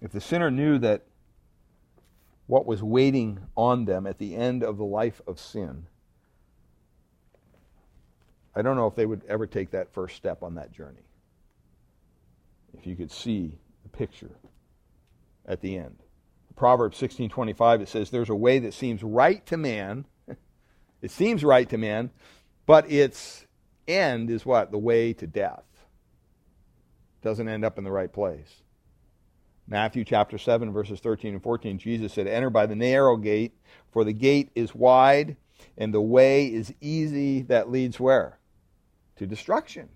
If the sinner knew that what was waiting on them at the end of the life of sin, I don't know if they would ever take that first step on that journey. If you could see the picture at the end. Proverbs 16:25 it says there's a way that seems right to man. it seems right to man, but its end is what? The way to death. Doesn't end up in the right place. Matthew chapter 7, verses 13 and 14, Jesus said, Enter by the narrow gate, for the gate is wide, and the way is easy that leads where? To destruction.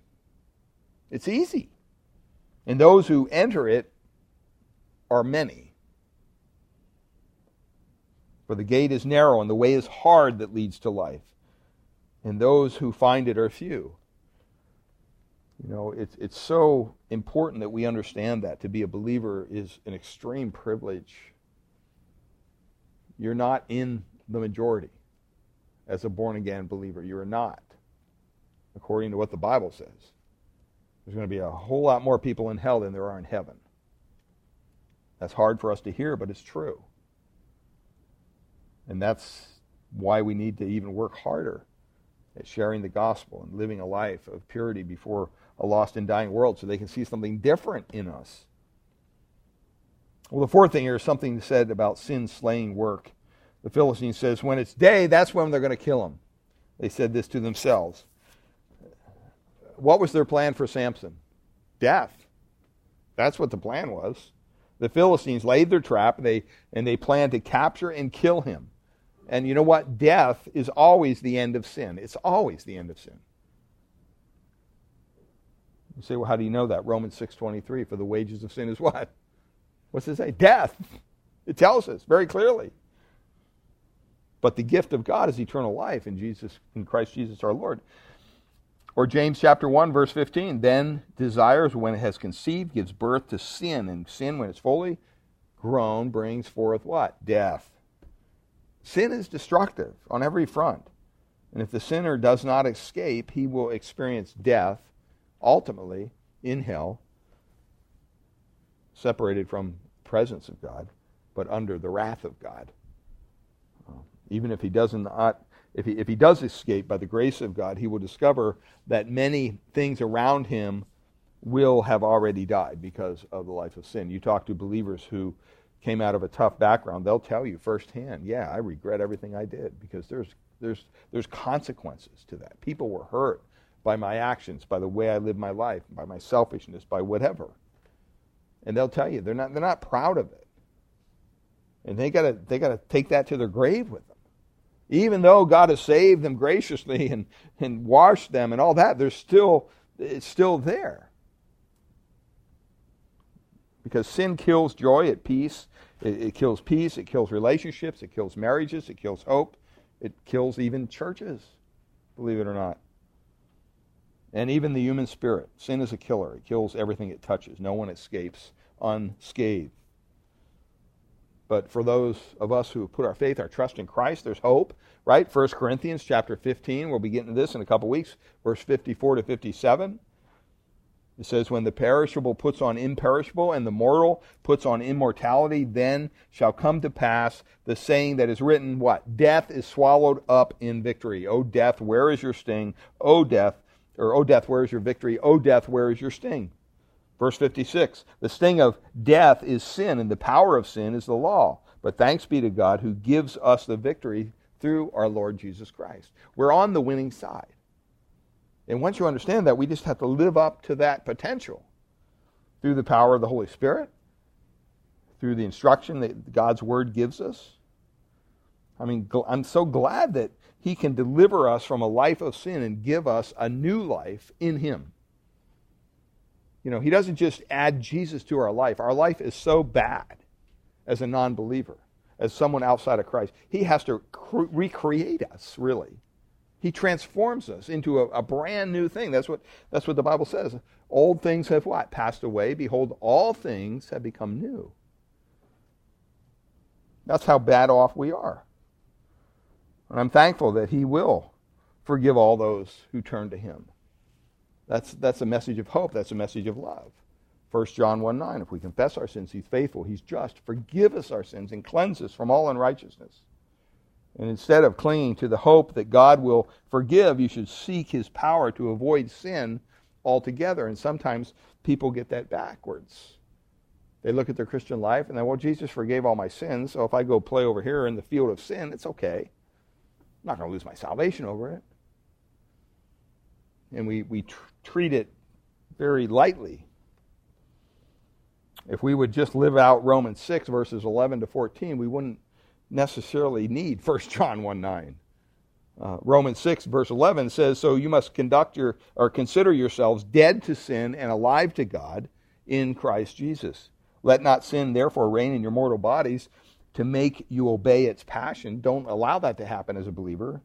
It's easy. And those who enter it are many. For the gate is narrow, and the way is hard that leads to life and those who find it are few. You know, it's, it's so important that we understand that to be a believer is an extreme privilege. You're not in the majority as a born again believer. You're not, according to what the Bible says. There's going to be a whole lot more people in hell than there are in heaven. That's hard for us to hear, but it's true. And that's why we need to even work harder sharing the gospel and living a life of purity before a lost and dying world so they can see something different in us. Well, the fourth thing here is something said about sin slaying work. The Philistine says, when it's day, that's when they're going to kill him. They said this to themselves. What was their plan for Samson? Death. That's what the plan was. The Philistines laid their trap they, and they planned to capture and kill him. And you know what? Death is always the end of sin. It's always the end of sin. You say, well, how do you know that? Romans 6.23, for the wages of sin is what? What's it say? Death. It tells us very clearly. But the gift of God is eternal life in Jesus, in Christ Jesus our Lord. Or James chapter 1, verse 15. Then desires, when it has conceived, gives birth to sin, and sin, when it's fully grown, brings forth what? Death. Sin is destructive on every front. And if the sinner does not escape, he will experience death, ultimately in hell, separated from the presence of God, but under the wrath of God. Even if he does not, if he, if he does escape by the grace of God, he will discover that many things around him will have already died because of the life of sin. You talk to believers who came out of a tough background, they'll tell you firsthand, yeah, I regret everything I did because there's there's there's consequences to that. People were hurt by my actions, by the way I lived my life, by my selfishness, by whatever. And they'll tell you they're not they're not proud of it. And they gotta they gotta take that to their grave with them. Even though God has saved them graciously and, and washed them and all that, there's still it's still there. Because sin kills joy at peace. It, it kills peace. It kills relationships. It kills marriages. It kills hope. It kills even churches, believe it or not. And even the human spirit. Sin is a killer. It kills everything it touches. No one escapes unscathed. But for those of us who put our faith, our trust in Christ, there's hope, right? 1 Corinthians chapter 15, we'll be getting to this in a couple weeks, verse 54 to 57. It says, When the perishable puts on imperishable, and the mortal puts on immortality, then shall come to pass the saying that is written, What? Death is swallowed up in victory. O death, where is your sting? O death, or O death, where is your victory? O death, where is your sting? Verse 56 The sting of death is sin, and the power of sin is the law. But thanks be to God who gives us the victory through our Lord Jesus Christ. We're on the winning side. And once you understand that, we just have to live up to that potential through the power of the Holy Spirit, through the instruction that God's Word gives us. I mean, I'm so glad that He can deliver us from a life of sin and give us a new life in Him. You know, He doesn't just add Jesus to our life. Our life is so bad as a non believer, as someone outside of Christ. He has to cre- recreate us, really. He transforms us into a, a, brand new thing. That's what, that's what the Bible says. Old things have what? Passed away. Behold, all things have become new. That's how bad off we are. And I'm thankful that He will forgive all those who turn to Him. That's, that's a message of hope. That's a message of love. 1 John 1 9, if we confess our sins, he's faithful, he's just, forgive us our sins, and cleanse us from all unrighteousness. And instead of clinging to the hope that God will forgive, you should seek his power to avoid sin altogether. And sometimes people get that backwards. They look at their Christian life and they, well, Jesus forgave all my sins, so if I go play over here in the field of sin, it's okay. I'm not going to lose my salvation over it. And we, we tr- treat it very lightly. If we would just live out Romans 6, verses 11 to 14, we wouldn't necessarily need 1 John 1 9. Uh, Romans 6, verse 11 says, So you must conduct your, or consider yourselves dead to sin and alive to God in Christ Jesus. Let not sin therefore reign in your mortal bodies to make you obey its passion. Don't allow that to happen as a believer.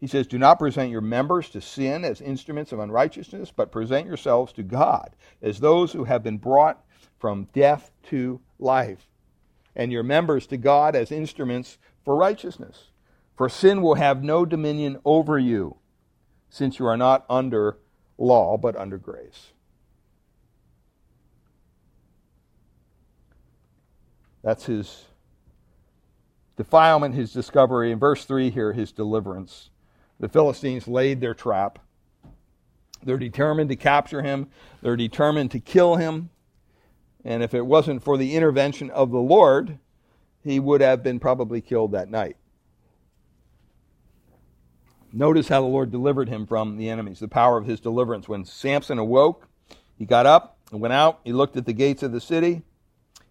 He says, Do not present your members to sin as instruments of unrighteousness, but present yourselves to God as those who have been brought from death to life, and your members to God as instruments for righteousness. For sin will have no dominion over you, since you are not under law, but under grace. That's his defilement, his discovery. In verse 3 here, his deliverance. The Philistines laid their trap. They're determined to capture him, they're determined to kill him. And if it wasn't for the intervention of the Lord, he would have been probably killed that night. Notice how the Lord delivered him from the enemies, the power of his deliverance. When Samson awoke, he got up and went out. He looked at the gates of the city,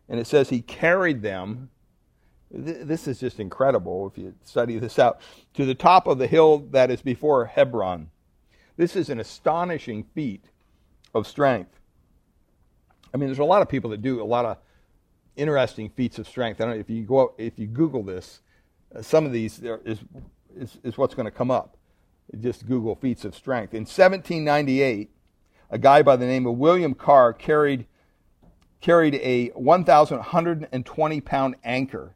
and it says he carried them this is just incredible if you study this out. To the top of the hill that is before Hebron. This is an astonishing feat of strength. I mean, there's a lot of people that do a lot of interesting feats of strength. I don't know if you go if you Google this, uh, some of these is, is, is what's going to come up. Just Google feats of strength. In 1798, a guy by the name of William Carr carried carried a 1,120 pound anchor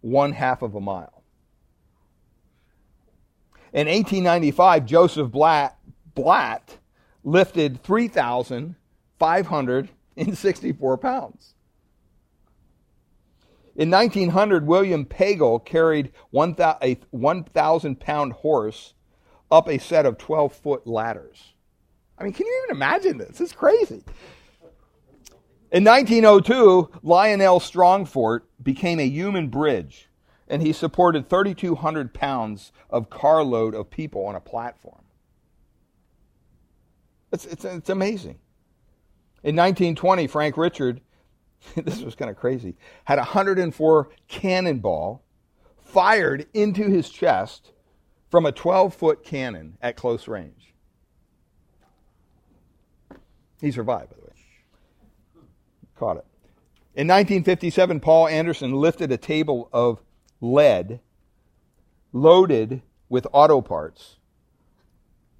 one half of a mile. In 1895, Joseph Blatt, Blatt lifted 3,564 pounds. In 1900, William Pagel carried a 1,000 pound horse up a set of 12 foot ladders. I mean, can you even imagine this? It's crazy. In 1902, Lionel Strongfort became a human bridge, and he supported 3,200 pounds of carload of people on a platform. It's, it's, it's amazing. In 1920, Frank Richard this was kind of crazy, had a 104 cannonball fired into his chest from a 12 foot cannon at close range. He survived, by the way. Caught it. In 1957, Paul Anderson lifted a table of lead loaded with auto parts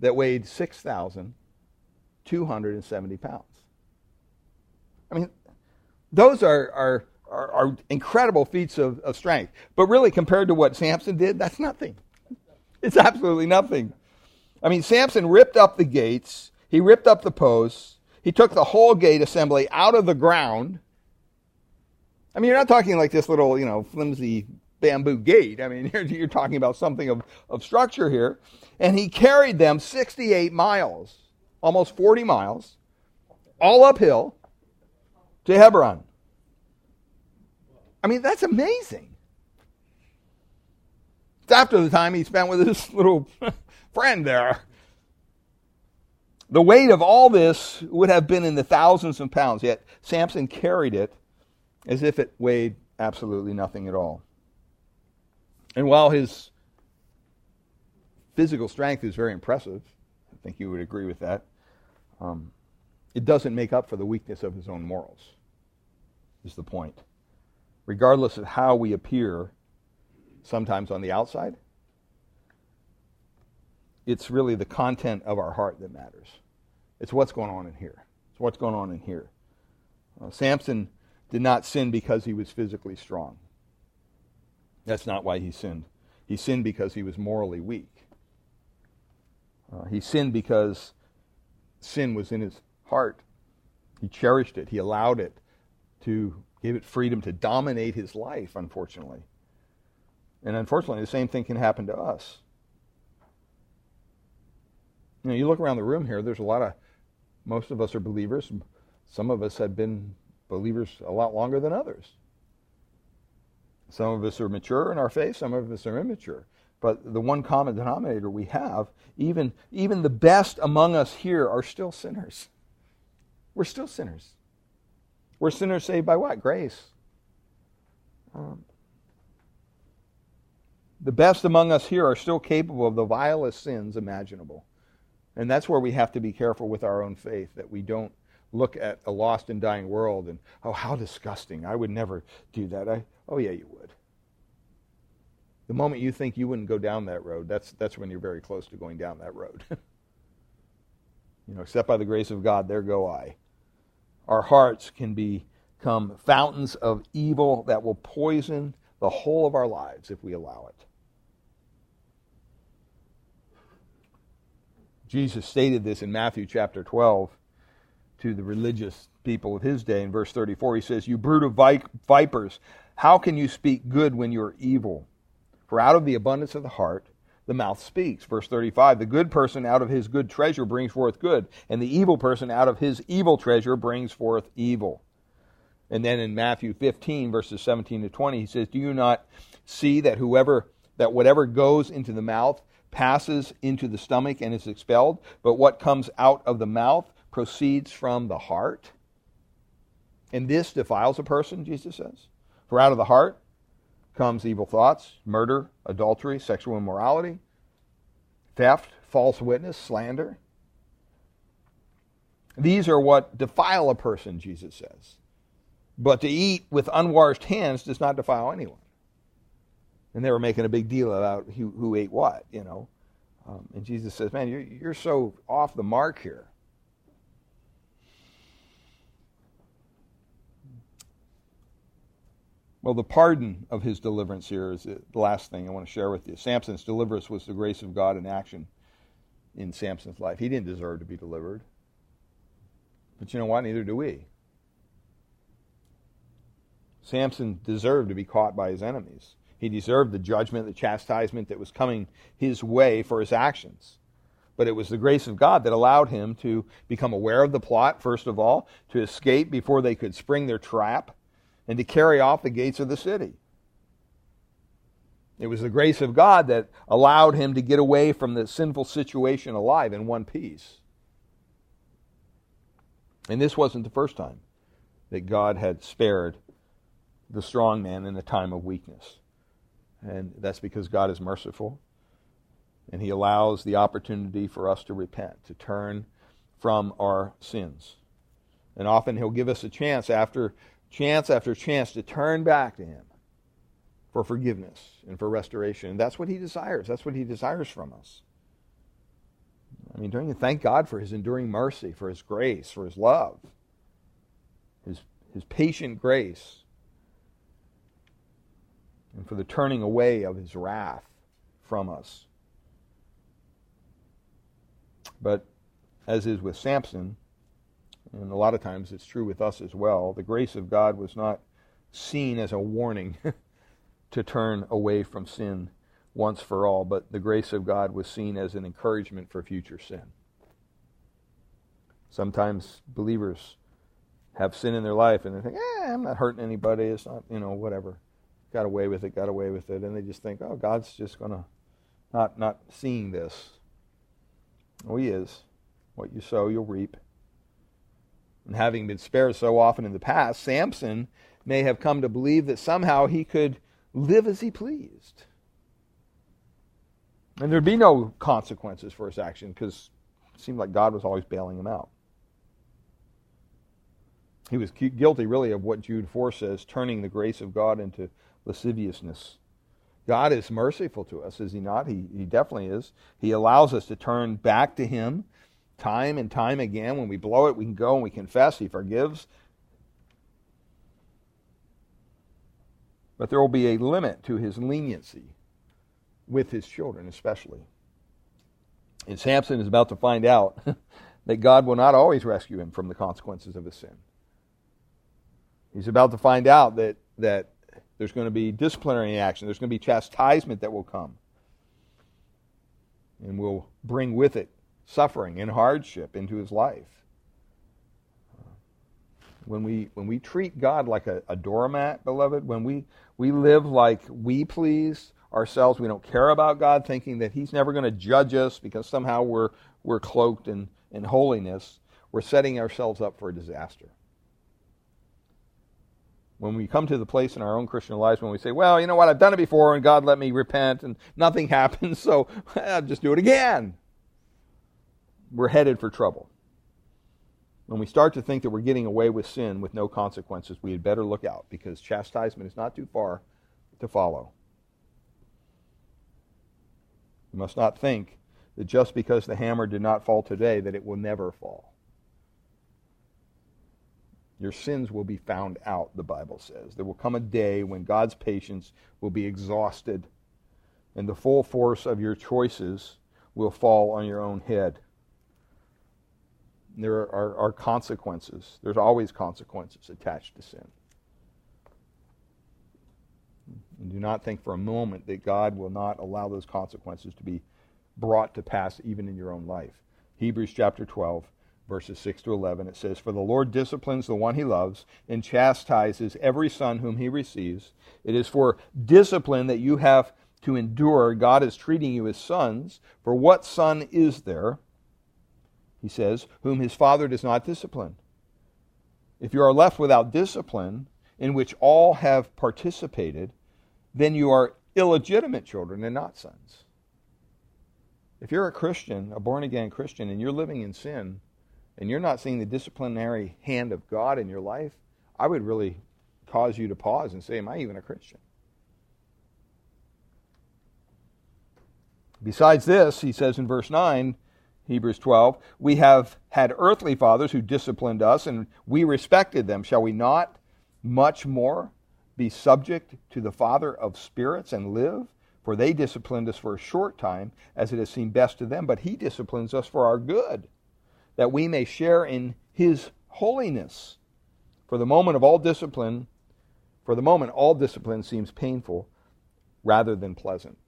that weighed 6,270 pounds. I mean, those are, are, are, are incredible feats of, of strength. But really, compared to what Samson did, that's nothing. It's absolutely nothing. I mean, Samson ripped up the gates, he ripped up the posts, he took the whole gate assembly out of the ground. I mean, you're not talking like this little, you know, flimsy bamboo gate. I mean, you're, you're talking about something of, of structure here. And he carried them 68 miles, almost 40 miles, all uphill to Hebron. I mean, that's amazing. It's after the time he spent with his little friend there. The weight of all this would have been in the thousands of pounds, yet Samson carried it as if it weighed absolutely nothing at all. And while his physical strength is very impressive, I think you would agree with that, um, it doesn't make up for the weakness of his own morals, is the point. Regardless of how we appear, sometimes on the outside, it's really the content of our heart that matters. It's what's going on in here. It's what's going on in here. Uh, Samson did not sin because he was physically strong. That's not why he sinned. He sinned because he was morally weak. Uh, he sinned because sin was in his heart. He cherished it. He allowed it to give it freedom to dominate his life, unfortunately. And unfortunately, the same thing can happen to us. You know, you look around the room here, there's a lot of, most of us are believers. Some of us have been believers a lot longer than others. Some of us are mature in our faith, some of us are immature. But the one common denominator we have, even, even the best among us here are still sinners. We're still sinners. We're sinners saved by what? Grace. Um, the best among us here are still capable of the vilest sins imaginable. And that's where we have to be careful with our own faith, that we don't look at a lost and dying world and, oh, how disgusting. I would never do that. I, oh, yeah, you would. The moment you think you wouldn't go down that road, that's, that's when you're very close to going down that road. you know, except by the grace of God, there go I. Our hearts can become fountains of evil that will poison the whole of our lives if we allow it. Jesus stated this in Matthew chapter 12 to the religious people of his day in verse 34. He says, You brood of vipers, how can you speak good when you're evil? For out of the abundance of the heart, the mouth speaks. Verse 35 The good person out of his good treasure brings forth good, and the evil person out of his evil treasure brings forth evil. And then in Matthew 15, verses 17 to 20, he says, Do you not see that whoever, that whatever goes into the mouth passes into the stomach and is expelled, but what comes out of the mouth proceeds from the heart. And this defiles a person, Jesus says. For out of the heart comes evil thoughts, murder, adultery, sexual immorality, theft, false witness, slander. These are what defile a person, Jesus says. But to eat with unwashed hands does not defile anyone and they were making a big deal about who, who ate what, you know. Um, and Jesus says, "Man, you're you're so off the mark here." Well, the pardon of his deliverance here is the last thing I want to share with you. Samson's deliverance was the grace of God in action in Samson's life. He didn't deserve to be delivered. But you know what? Neither do we. Samson deserved to be caught by his enemies. He deserved the judgment, the chastisement that was coming his way for his actions. But it was the grace of God that allowed him to become aware of the plot, first of all, to escape before they could spring their trap, and to carry off the gates of the city. It was the grace of God that allowed him to get away from the sinful situation alive in one piece. And this wasn't the first time. that God had spared the strong man in a time of weakness. And that's because God is merciful. And He allows the opportunity for us to repent, to turn from our sins. And often He'll give us a chance after chance after chance to turn back to Him for forgiveness and for restoration. And that's what He desires. That's what He desires from us. I mean, don't you thank God for His enduring mercy, for His grace, for His love, His, His patient grace, and for the turning away of His wrath from us. But as is with Samson, and a lot of times it's true with us as well, the grace of God was not seen as a warning to turn away from sin once for all, but the grace of God was seen as an encouragement for future sin. Sometimes believers have sin in their life and they think, eh, I'm not hurting anybody. It's not, you know, whatever. Got away with it, got away with it. And they just think, oh, God's just going to not, not seeing this. Oh, He is. What you sow, you'll reap. And having been spared so often in the past, Samson may have come to believe that somehow he could live as he pleased. And there'd be no consequences for his action because it seemed like God was always bailing him out. He was guilty, really, of what Jude 4 says, turning the grace of God into lasciviousness. God is merciful to us, is He not? He, he definitely is. He allows us to turn back to Him time and time again. When we blow it, we can go and we confess. He forgives. But there will be a limit to his leniency with his children, especially. And Samson is about to find out that God will not always rescue him from the consequences of his sin. He's about to find out that, that there's going to be disciplinary action, there's going to be chastisement that will come, and will bring with it suffering and hardship into his life when we when we treat God like a, a doormat, beloved, when we we live like we please ourselves, we don't care about God, thinking that He's never going to judge us because somehow we're we're cloaked in, in holiness, we're setting ourselves up for a disaster. When we come to the place in our own Christian lives when we say, Well, you know what, I've done it before and God let me repent and nothing happens, so I'll just do it again. We're headed for trouble. When we start to think that we're getting away with sin with no consequences, we had better look out because chastisement is not too far to follow. You must not think that just because the hammer did not fall today, that it will never fall. Your sins will be found out, the Bible says. There will come a day when God's patience will be exhausted, and the full force of your choices will fall on your own head. There are, are consequences. There's always consequences attached to sin. And do not think for a moment that God will not allow those consequences to be brought to pass even in your own life. Hebrews chapter 12, verses 6 to 11, it says, For the Lord disciplines the one he loves and chastises every son whom he receives. It is for discipline that you have to endure. God is treating you as sons. For what son is there? He says, whom his father does not discipline. If you are left without discipline, in which all have participated, then you are illegitimate children and not sons. If you're a Christian, a born again Christian, and you're living in sin, and you're not seeing the disciplinary hand of God in your life, I would really cause you to pause and say, Am I even a Christian? Besides this, he says in verse 9, Hebrews 12, we have had earthly fathers who disciplined us, and we respected them. Shall we not much more be subject to the Father of spirits and live? For they disciplined us for a short time, as it has seemed best to them, but he disciplines us for our good, that we may share in his holiness. For the moment of all discipline, for the moment all discipline seems painful rather than pleasant.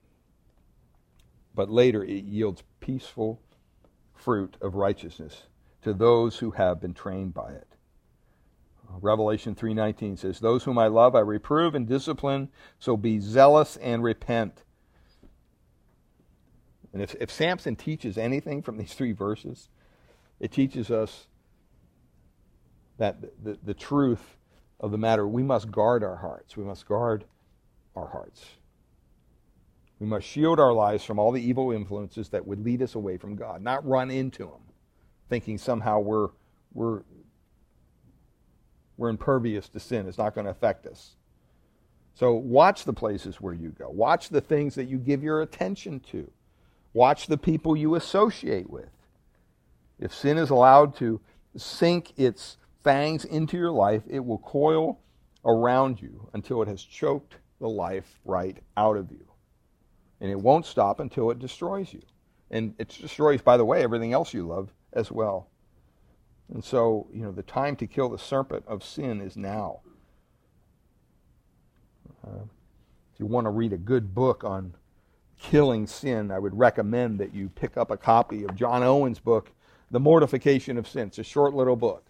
But later it yields peaceful fruit of righteousness to those who have been trained by it. Revelation 3:19 says, "Those whom I love I reprove and discipline, so be zealous and repent." And if, if Samson teaches anything from these three verses, it teaches us that the, the truth of the matter, we must guard our hearts. We must guard our hearts. We must shield our lives from all the evil influences that would lead us away from God, not run into them, thinking somehow we're, we're, we're impervious to sin. It's not going to affect us. So watch the places where you go. Watch the things that you give your attention to. Watch the people you associate with. If sin is allowed to sink its fangs into your life, it will coil around you until it has choked the life right out of you. And it won't stop until it destroys you. And it destroys, by the way, everything else you love as well. And so, you know, the time to kill the serpent of sin is now. Uh, if you want to read a good book on killing sin, I would recommend that you pick up a copy of John Owen's book, The Mortification of Sin. It's a short little book.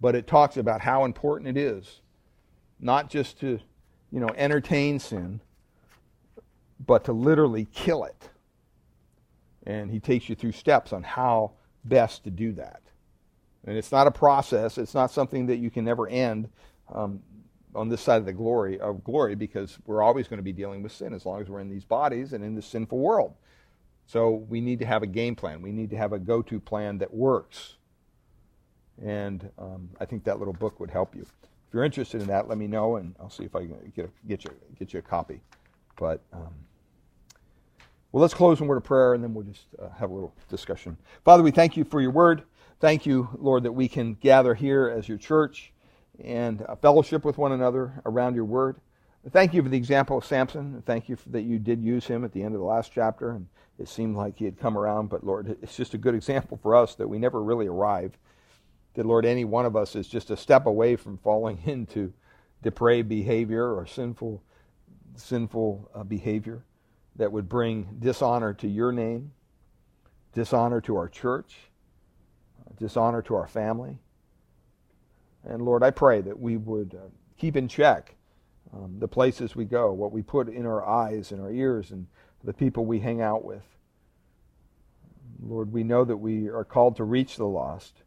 But it talks about how important it is not just to, you know, entertain sin, but to literally kill it. And he takes you through steps on how best to do that. And it's not a process. It's not something that you can never end um, on this side of the glory of glory because we're always going to be dealing with sin as long as we're in these bodies and in this sinful world. So we need to have a game plan. We need to have a go-to plan that works. And um, I think that little book would help you. If you're interested in that, let me know, and I'll see if I can get, a, get you get you a copy. But um, well, let's close in word of prayer, and then we'll just uh, have a little discussion. Father, we thank you for your word. Thank you, Lord, that we can gather here as your church and uh, fellowship with one another around your word. Thank you for the example of Samson. Thank you that you did use him at the end of the last chapter, and it seemed like he had come around. But Lord, it's just a good example for us that we never really arrive. That Lord, any one of us is just a step away from falling into depraved behavior or sinful, sinful uh, behavior that would bring dishonor to your name, dishonor to our church, dishonor to our family. And Lord, I pray that we would uh, keep in check um, the places we go, what we put in our eyes and our ears, and the people we hang out with. Lord, we know that we are called to reach the lost.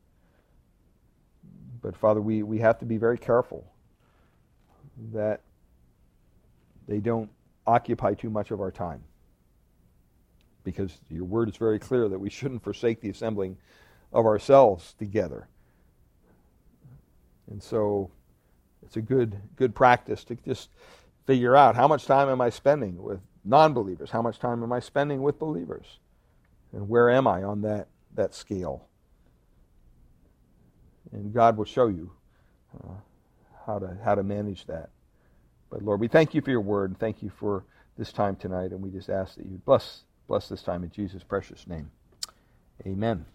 But Father, we, we have to be very careful that they don't occupy too much of our time. Because your word is very clear that we shouldn't forsake the assembling of ourselves together. And so it's a good good practice to just figure out how much time am I spending with non-believers? How much time am I spending with believers? And where am I on that that scale? And God will show you uh, how to how to manage that. But Lord, we thank you for your word and thank you for this time tonight, and we just ask that you bless bless this time in Jesus' precious name. Amen.